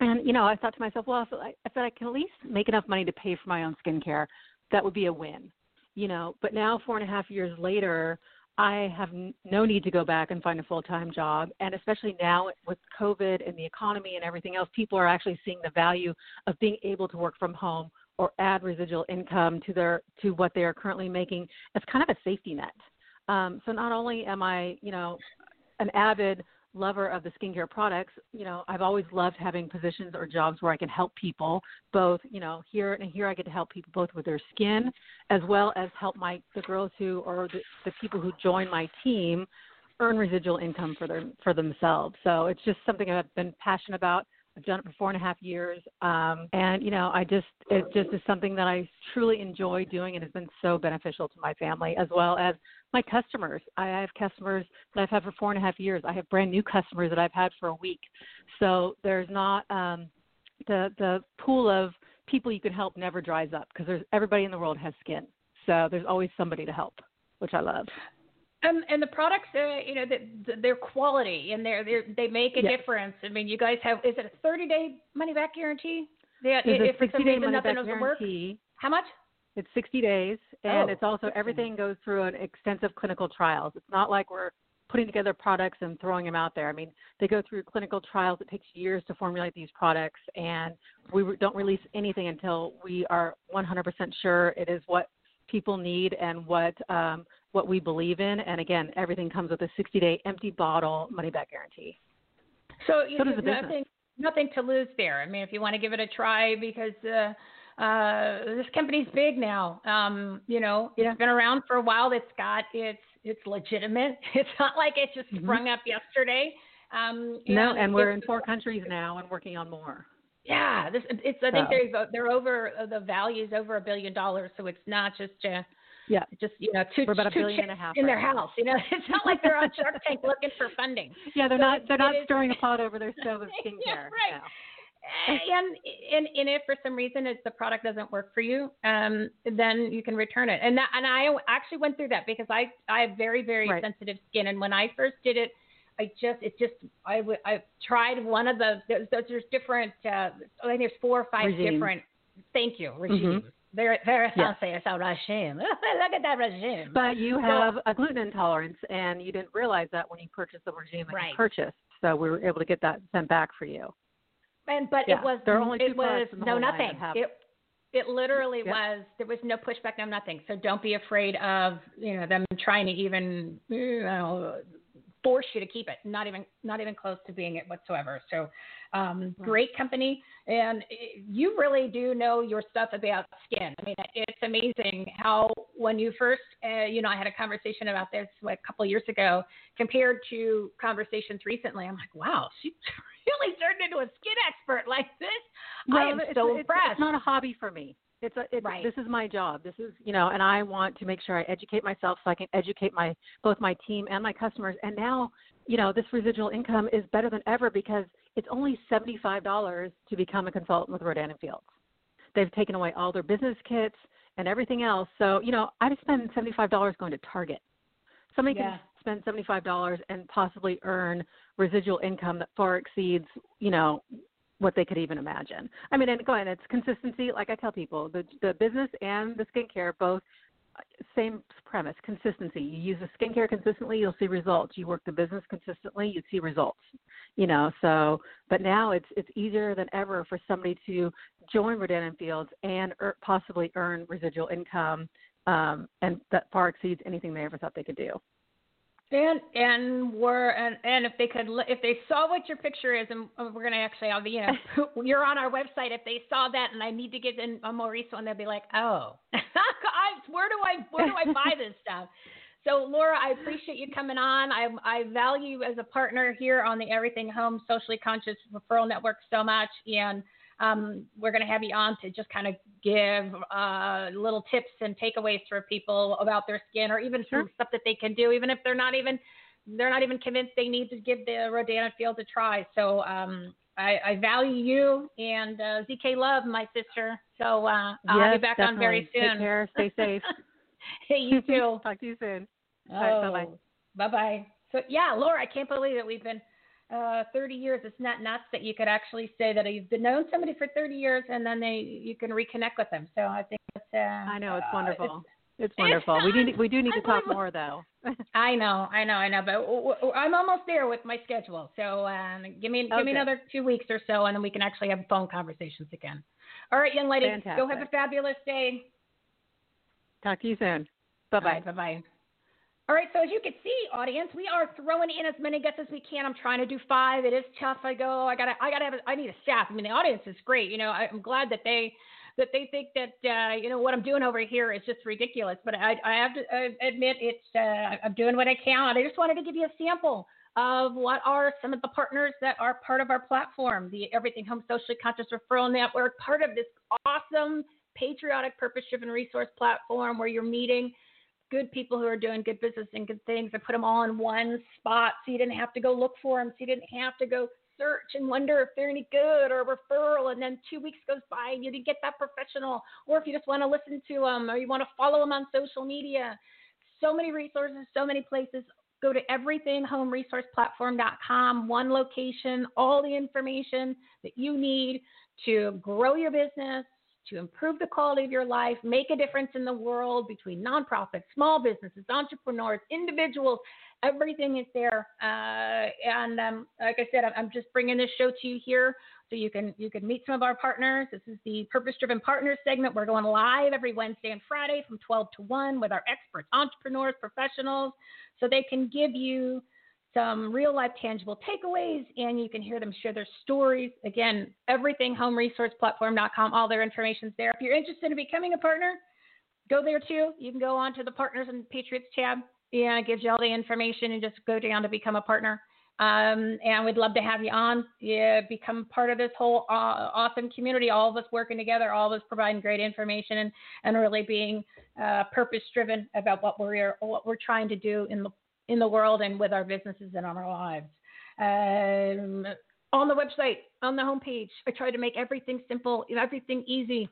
And, you know, I thought to myself, well, if I, I said I can at least make enough money to pay for my own skincare. That would be a win, you know. But now, four and a half years later, I have no need to go back and find a full time job. And especially now with COVID and the economy and everything else, people are actually seeing the value of being able to work from home or add residual income to their to what they are currently making as kind of a safety net. Um, so not only am I, you know, an avid lover of the skincare products, you know, I've always loved having positions or jobs where I can help people both, you know, here and here I get to help people both with their skin as well as help my the girls who or the, the people who join my team earn residual income for their for themselves. So it's just something I've been passionate about. I've done it for four and a half years, um, and you know, I just it just is something that I truly enjoy doing, and has been so beneficial to my family as well as my customers. I have customers that I've had for four and a half years. I have brand new customers that I've had for a week. So there's not um, the the pool of people you can help never dries up because there's everybody in the world has skin. So there's always somebody to help. which I love. Um, and the products, uh, you know, the, the, their quality and their, they make a Yes. difference. I mean, you guys have is it a 30 day money back guarantee? Yeah, if for some 60 day reason nothing doesn't work, how much? It's 60 days, and Oh, it's also everything goes through an extensive clinical trials. It's not like we're putting together products and throwing them out there. I mean, they go through clinical trials. It takes years to formulate these products, and we don't release anything until we are 100% sure it is what people need and what um, what we believe in. And again, everything comes with a 60-day empty bottle money back guarantee. So you So the nothing, nothing to lose there. I mean, if you want to give it a try, because uh, uh, this company's big now. Um, you know, it's been around for a while. It's got it's it's legitimate. It's not like it just Mhm. sprung up yesterday. Um, No, and we're in four countries now and working on more. Yeah, this it's. I think So. they're they're over the value's over a billion dollars, so it's not just uh, Yeah. just you know two We're about a two billion and a half in right their now. house. You know, it's not like they're on Shark Tank looking for funding. Yeah, they're So not they're not is- stirring a pot over their stove of skincare. Yeah, right. no. and and and if for some reason it's the product doesn't work for you, um, then you can return it. And that and I actually went through that because I I have very very Right. sensitive skin, and when I first did it, I just it just I w- I tried one of the there's, there's different uh, I think there's four or five different. Thank you regimes. There there Yeah. fancy. It's a regime. Look at that regime. But you have a gluten intolerance, and you didn't realize that when you purchased the regime that Right. you purchased. So we were able to get that sent back for you. And but Yeah, it was there only two it was no nothing. It it literally Yep. was there was no pushback, no nothing. So don't be afraid of you know them trying to even you know force you to keep it. Not even not even close to being it whatsoever. So um, great company, and you really do know your stuff about skin. I mean, it's amazing how when you first uh, you know I had a conversation about this a couple of years ago compared to conversations recently. I'm like, wow, she's really turned into a skin expert like this. I am it's, so it's, impressed. It's not a hobby for me. It's a, it's, Right. this is my job. This is, you know, and I want to make sure I educate myself so I can educate my both my team and my customers. And now, you know, this residual income is better than ever because it's only seventy five dollars to become a consultant with Rodan and Fields. They've taken away all their business kits and everything else. So, you know, I'd spend seventy five dollars going to Target. Somebody Yeah. can spend seventy five dollars and possibly earn residual income that far exceeds, you know, what they could even imagine. I mean, and go ahead, it's consistency. Like I tell people, the the business and the skincare both same premise, consistency. You use the skincare consistently, you'll see results. You work the business consistently, you see results. You know, so but now it's it's easier than ever for somebody to join Rodan and Fields and er, possibly earn residual income, um, and that far exceeds anything they ever thought they could do. And and we're and, and if they could if they saw what your picture is and we're gonna actually have the you know you're on our website if they saw that and I need to get in a Maurice one they'll be like oh I, where do I where do I buy this stuff? So Laura I appreciate you coming on. I I value you as a partner here on the Everything Home Socially Conscious Referral Network so much and um, we're going to have you on to just kind of give uh, little tips and takeaways for people about their skin, or even some stuff that they can do, even if they're not even they're not even convinced they need to give the Rodan and Field a try. So um, I, I value you and uh, ZK Love, my sister. So uh, I'll Yes, back on very soon. Take care. Stay safe. hey, you too. Talk to you soon. All right, bye-bye. Bye bye. So yeah, Laura, I can't believe that we've been uh, 30 years. It's not nuts that you could actually say that you've been known somebody for 30 years and then they you can reconnect with them. So I think that's. Uh, I know it's uh, wonderful. It's wonderful. We need we do need to talk more though. I know, I know, I know, but w- w- I'm almost there with my schedule. So um, give me give me another two weeks or so, and then we can actually have phone conversations again. All right, young lady, go have a fabulous day. Talk to you soon. Bye bye. Bye bye. All right, so as you can see, audience, we are throwing in as many guests as we can. I'm trying to do five. It is tough. I go. I gotta. I gotta have. A, I need a staff. I mean, the audience is great. You know, I, I'm glad that they that they think that uh, you know what I'm doing over here is just ridiculous. But I, I have to admit it's uh, I'm doing what I can. I just wanted to give you a sample of what are some of the partners that are part of our platform, the Everything Home Socially Conscious Referral Network, part of this awesome patriotic purpose-driven resource platform where you're meeting good people who are doing good business and good things. And put them all in one spot so you didn't have to go look for them so you didn't have to go search and wonder if they're any good or a referral and then two weeks goes by and you didn't get that professional. Or if you just want to listen to them or you want to follow them on social media. So many resources, so many places. Go to everythinghomeresourceplatform.com, one location, all the information that you need to grow your business, to improve the quality of your life, make a difference in the world between nonprofits, small businesses, entrepreneurs, individuals. Everything is there. Uh, and um, like I said, I'm just bringing this show to you here so you can you can meet some of our partners. This is the Purpose Driven Partners segment. We're going live every Wednesday and Friday from 12 to 1 with our experts, entrepreneurs, professionals, so they can give you some real life tangible takeaways and you can hear them share their stories. Again, everything homeresourceplatform.com, all their information's there. If you're interested in becoming a partner, go there too. You can go on to the Partners and Patriots tab. and it gives you all the information and just go down to become a partner. Um, and we'd love to have you on. Yeah, become part of this whole uh, awesome community. All of us working together, all of us providing great information, and, and really being uh, purpose driven about what we're what we're trying to do in the in the world and with our businesses and on our lives. Um, on the website, on the homepage, I try to make everything simple, everything easy.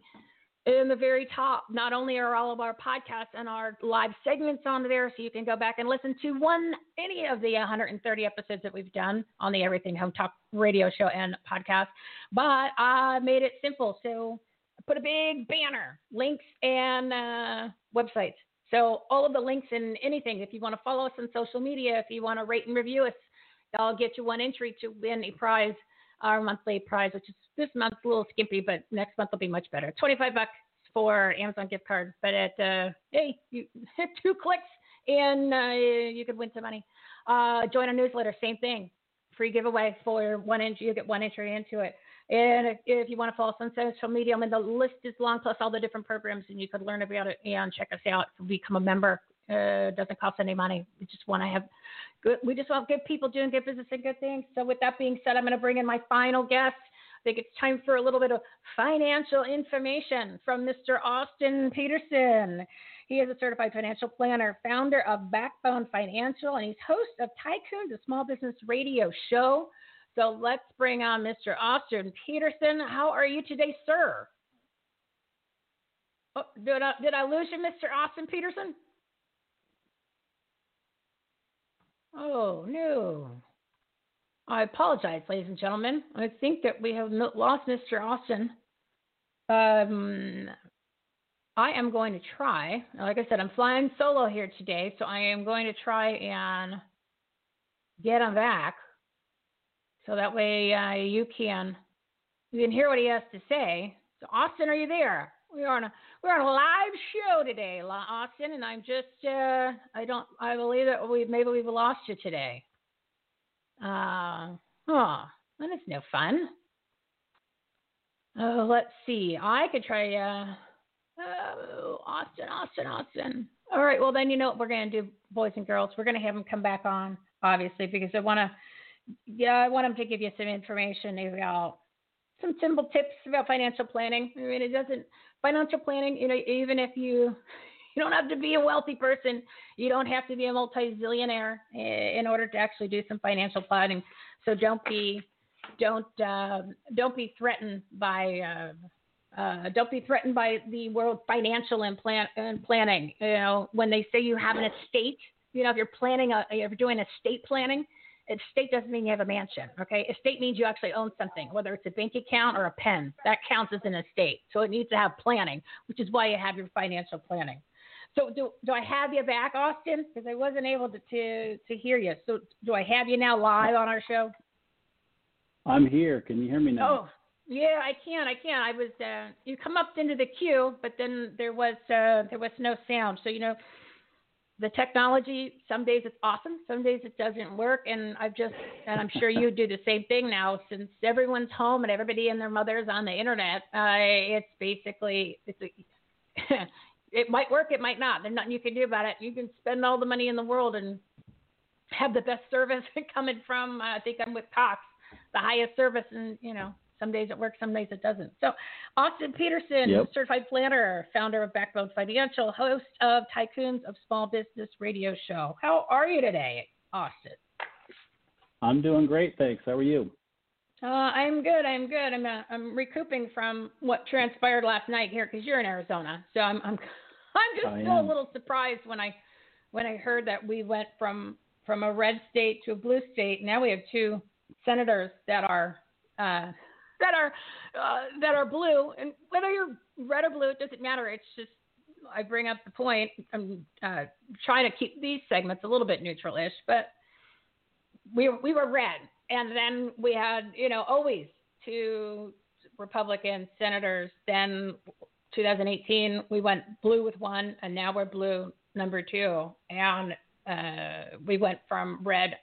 In the very top, not only are all of our podcasts and our live segments on there, so you can go back and listen to one, any of the 130 episodes that we've done on the Everything Home Talk radio show and podcast, but I made it simple. So I put a big banner, links, and uh, websites so all of the links and anything, if you want to follow us on social media, if you want to rate and review us, I'll get you one entry to win a prize, our monthly prize, which is this month a little skimpy, but next month will be much better. 25 bucks for Amazon gift card. But at, uh, hey, you two clicks and uh, you could win some money. Uh, join our newsletter, same thing. Free giveaway for one entry. You get one entry into it. And if, you want to follow us on social media, I mean, the list is long, plus all the different programs, and you could learn about it and check us out. Become a member. Uh, doesn't cost any money. We just want to have good. We just want good people doing good business and good things. So with that being said, I'm going to bring in my final guest. I think it's time for a little bit of financial information from Mr. Austin Peterson. He is a certified financial planner, founder of Backbone Financial, and he's host of Tycoon, the small business radio show. So let's bring on Mr. Austin Peterson. How are you today, sir? Oh, did I, did I lose you, Mr. Austin Peterson? Oh, no. I apologize, ladies and gentlemen. I think that we have lost Mr. Austin. Um, I am going to try. Like I said, I'm flying solo here today, so I am going to try and get him back so that way uh, you can you can hear what he has to say. So Austin, are you there? We're on a we're on a live show today, Austin, and I'm just uh, I don't I believe that we maybe we've lost you today. Uh, oh, that is no fun. Oh, let's see. I could try. Uh, oh, Austin, Austin, Austin. All right. Well, then you know what we're gonna do, boys and girls. We're gonna have him come back on, obviously, because I want to yeah, I want them to give you some information about some simple tips about financial planning. I mean, it doesn't financial planning. You know, even if you you don't have to be a wealthy person, you don't have to be a multi-zillionaire in order to actually do some financial planning. So don't be don't uh, don't be threatened by. Uh, uh, don't be threatened by the world financial and, plan- and planning. You know, when they say you have an estate, you know, if you're planning, a, if you're doing estate planning, Estate doesn't mean you have a mansion. Okay, estate means you actually own something, whether it's a bank account or a pen. That counts as an estate. So it needs to have planning, which is why you have your financial planning. So do do I have you back, Austin? Because I wasn't able to, to to hear you. So do I have you now live on our show? I'm here. Can you hear me now? Oh, yeah, I can. I can. I was. Uh, you come up into the queue, but then there was uh, there was no sound. So you know, the technology some days it's awesome some days it doesn't work and i've just and i'm sure you do the same thing now. Since everyone's home and everybody and their mother's on the internet uh, it's basically it's a, it might work it might not. There's nothing you can do about it. You can spend all the money in the world and have the best service coming from uh, i think i'm with cox the highest service and you know some days it works, some days it doesn't. So, Austin Peterson, yep. certified planner, founder of Backbone Financial, host of Tycoons of Small Business Radio Show. How are you today, Austin? I'm doing great, thanks. How are you? Uh, I'm good. I'm good. I'm uh, I'm recouping from what transpired last night here because you're in Arizona. So I'm I'm I'm just still a little surprised when I when I heard that we went from from a red state to a blue state. Now we have two senators that are uh, that are uh, that are blue, and whether you're red or blue, it doesn't matter. It's just I bring up the point. I'm uh, trying to keep these segments a little bit neutral-ish, but we we were red, and then we had you know always two Republican senators. Then 2018 we went blue with one, and now we're blue number two, and uh, we went from red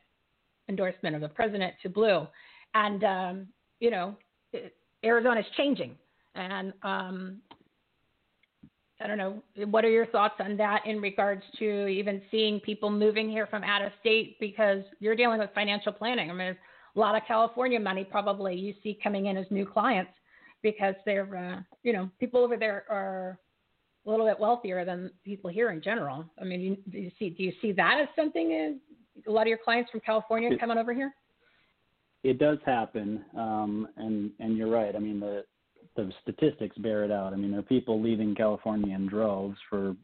endorsement of the president to blue, and um, you know Arizona's changing, and um, I don't know. What are your thoughts on that in regards to even seeing people moving here from out of state because you're dealing with financial planning? I mean, there's a lot of California money probably you see coming in as new clients because they're, uh, you know, people over there are a little bit wealthier than people here in general. I mean, you, do you see do you see that as something? In, a lot of your clients from California coming over here. It does happen, um, and and you're right. I mean, the the statistics bear it out. I mean, there are people leaving California in droves for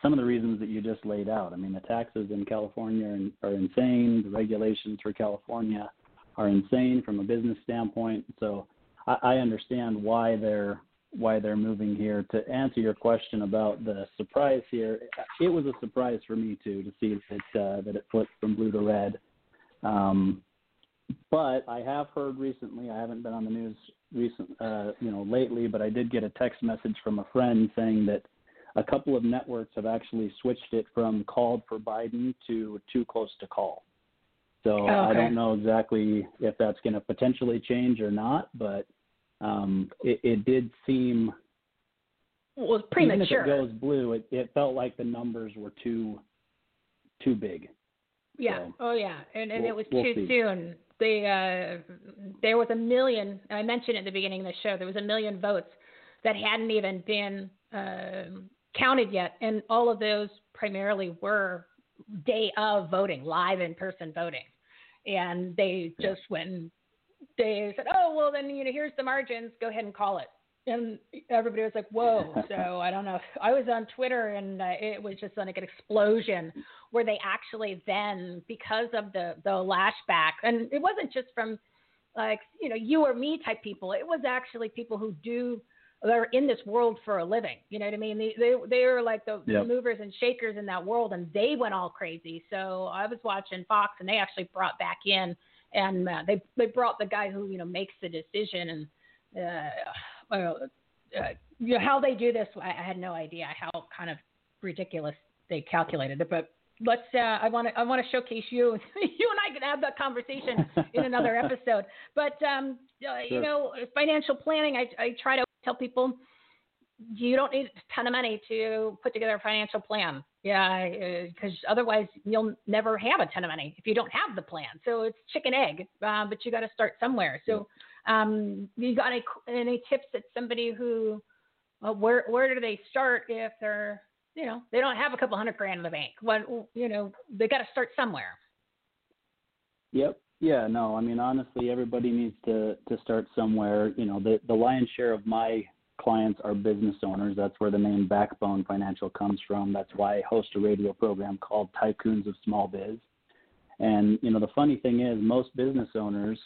some of the reasons that you just laid out. I mean, the taxes in California are, are insane. The regulations for California are insane from a business standpoint. So I, I understand why they're why they're moving here. To answer your question about the surprise here, it was a surprise for me too to see that uh, that it flipped from blue to red. Um, but I have heard recently. I haven't been on the news recent, uh, you know, lately, but I did get a text message from a friend saying that a couple of networks have actually switched it from called for Biden to too close to call. So okay. I don't know exactly if that's going to potentially change or not, but um, it, it did seem. Well, it was premature. Even if it goes blue, it, it felt like the numbers were too too big. Yeah. So oh yeah, and and we'll, it was we'll too see. soon. The uh, there was a million. I mentioned at the beginning of the show. There was a million votes that hadn't even been uh, counted yet, and all of those primarily were day of voting, live in person voting, and they just went. They said, "Oh well, then you know, here's the margins. Go ahead and call it." And everybody was like, "Whoa!" So I don't know. I was on Twitter, and uh, it was just like an explosion where they actually then, because of the the lashback, and it wasn't just from like you know you or me type people. It was actually people who do they're in this world for a living. You know what I mean? They they they are like the, Yep. the movers and shakers in that world, and they went all crazy. So I was watching Fox, and they actually brought back in, and uh, they they brought the guy who you know makes the decision and. Uh, well, uh, you know, how they do this, I, I had no idea how kind of ridiculous they calculated it. But let's. Uh, I want to. I want to showcase you. you and I can have that conversation in another episode. But um, uh, you know, financial planning. I, I try to tell people you don't need a ton of money to put together a financial plan. Yeah, because otherwise you'll never have a ton of money if you don't have the plan. So it's chicken egg, uh, but you got to start somewhere. So um, you got any, any tips that somebody who uh, where where do they start if they're you know they don't have a couple hundred grand in the bank? What you know they got to start somewhere. Yep. Yeah. No. I mean, honestly, everybody needs to to start somewhere. You know, the the lion's share of my clients are business owners. That's where the name Backbone Financial comes from. That's why I host a radio program called Tycoons of Small Biz. And you know, the funny thing is, most business owners,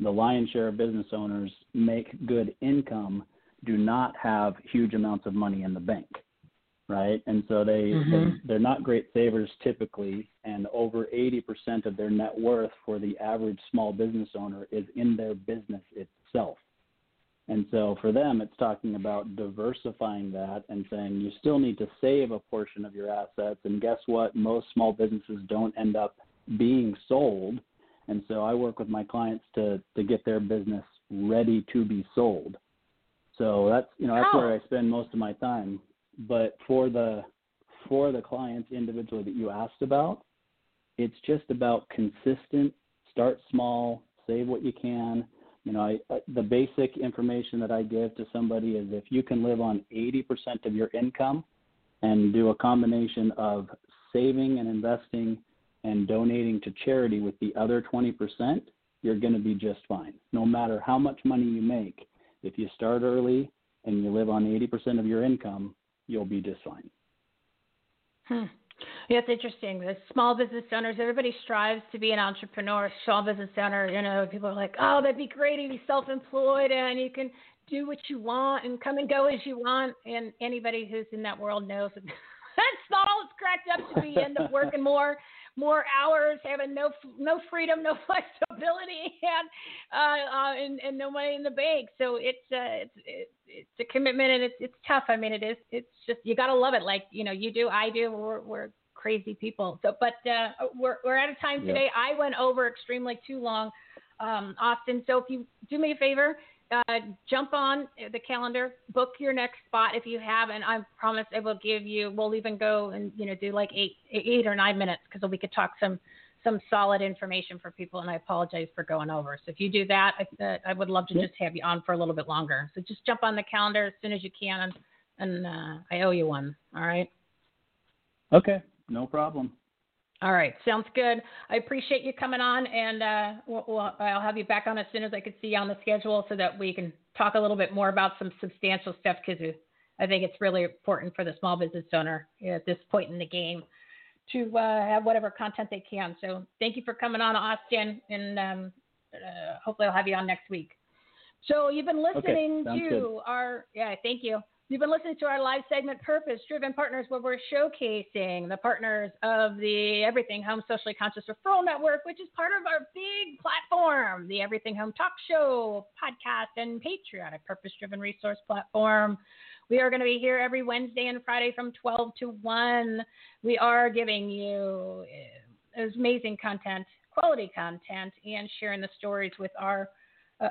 the lion's share of business owners, make good income, do not have huge amounts of money in the bank right? And so they, Mhm. they they're not great savers typically, and over 80% of their net worth for the average small business owner is in their business itself. And so for them, it's talking about diversifying that and saying you still need to save a portion of your assets. And guess what? Most small businesses don't end up being sold. And so I work with my clients to to get their business ready to be sold. So that's you know that's How? where I spend most of my time. But for the for the clients individually that you asked about, it's just about consistent. Start small, save what you can. You know, I, the basic information that I give to somebody is if you can live on 80% of your income and do a combination of saving and investing and donating to charity with the other 20%, you're going to be just fine. No matter how much money you make, if you start early and you live on 80% of your income, you'll be just fine. Hmm. Yeah, it's interesting. The small business owners, everybody strives to be an entrepreneur, small business owner. You know, people are like, oh, that'd be great if you self-employed and you can do what you want and come and go as you want. And anybody who's in that world knows that's not all it's cracked up to be. End up working more more hours, having no no freedom, no flexibility, and uh, uh, and, and no money in the bank. So it's uh, it's it's a commitment, and it's it's tough. I mean, it is. It's just you gotta love it, like you know you do, I do. We're we're crazy people. So, but uh, we're we're out of time today. I went over extremely too long, um, Austin. So if you do me a favor, uh, jump on the calendar, book your next spot if you have, and I promise I will give you. We'll even go and you know do like eight eight or nine minutes because we could talk some some solid information for people. And I apologize for going over. So if you do that, I, uh, I would love to just have you on for a little bit longer. So just jump on the calendar as soon as you can, and, and uh, I owe you one. All right. Okay, no problem. All right, sounds good. I appreciate you coming on, and uh, we'll, we'll, I'll have you back on as soon as I can see you on the schedule, so that we can talk a little bit more about some substantial stuff. Because I think it's really important for the small business owner at this point in the game to uh, have whatever content they can. So thank you for coming on, Austin, and um, uh, hopefully I'll have you on next week. So you've been listening Okay, to good. our yeah, thank you. You've been listening to our live segment Purpose Driven Partners where we're showcasing the partners of the Everything Home Socially Conscious Referral Network, which is part of our big platform, the Everything Home Talk Show, podcast, and patriotic purpose driven resource platform. We are going to be here every Wednesday and Friday from 12 to 1. We are giving you uh, amazing content, quality content, and sharing the stories with our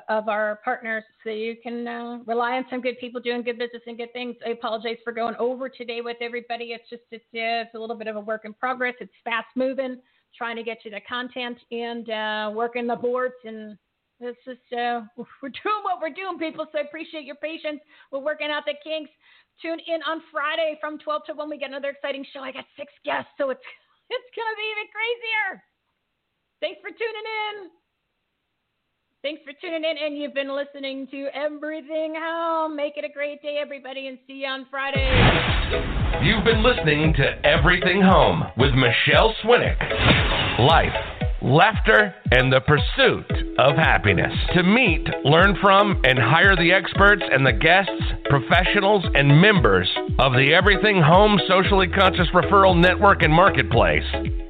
of our partners so you can uh, rely on some good people doing good business and good things. I apologize for going over today with everybody. It's just it's, uh, it's a little bit of a work in progress. It's fast moving, trying to get you the content and uh, working the boards and this is uh, we're doing what we're doing, people. So I appreciate your patience. We're working out the kinks. Tune in on Friday from 12 to 1. We get another exciting show. I got six guests, so it's it's gonna be even crazier. Thanks for tuning in. Thanks for tuning in, and you've been listening to Everything Home. Make it a great day, everybody, and see you on Friday. You've been listening to Everything Home with Michele Swinick. Life, laughter, and the pursuit of happiness. To meet, learn from, and hire the experts and the guests, professionals, and members of the Everything Home Socially Conscious Referral Network and Marketplace.